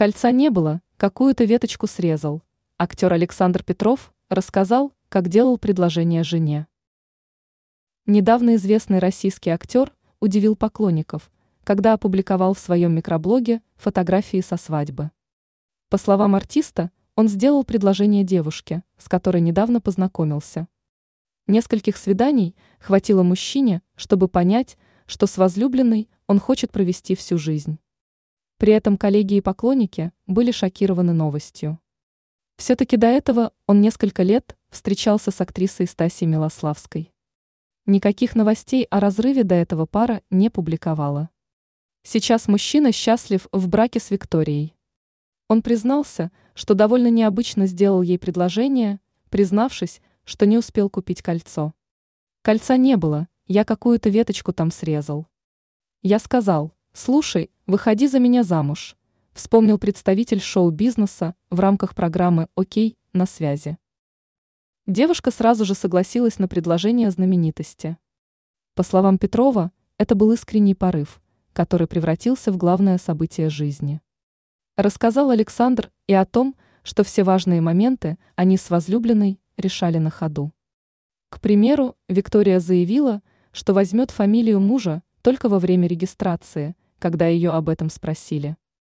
Кольца не было, какую-то веточку срезал. Актер Александр Петров рассказал, как делал предложение жене. Недавно известный российский актер удивил поклонников, когда опубликовал в своем микроблоге фотографии со свадьбы. По словам артиста, он сделал предложение девушке, с которой недавно познакомился. Нескольких свиданий хватило мужчине, чтобы понять, что с возлюбленной он хочет провести всю жизнь. При этом коллеги и поклонники были шокированы новостью. Все-таки до этого он несколько лет встречался с актрисой Стасией Милославской. Никаких новостей о разрыве до этого пара не публиковала. Сейчас мужчина счастлив в браке с Викторией. Он признался, что довольно необычно сделал ей предложение, признавшись, что не успел купить кольцо. Кольца не было, я какую-то веточку там срезал. Я сказал, слушай, выходи за меня замуж, вспомнил представитель шоу-бизнеса в рамках программы «Окей, на связи». Девушка сразу же согласилась на предложение знаменитости. По словам Петрова, это был искренний порыв, который превратился в главное событие жизни. Рассказал Александр и о том, что все важные моменты они с возлюбленной решали на ходу. К примеру, Виктория заявила, что возьмет фамилию мужа только во время регистрации, когда ее об этом спросили.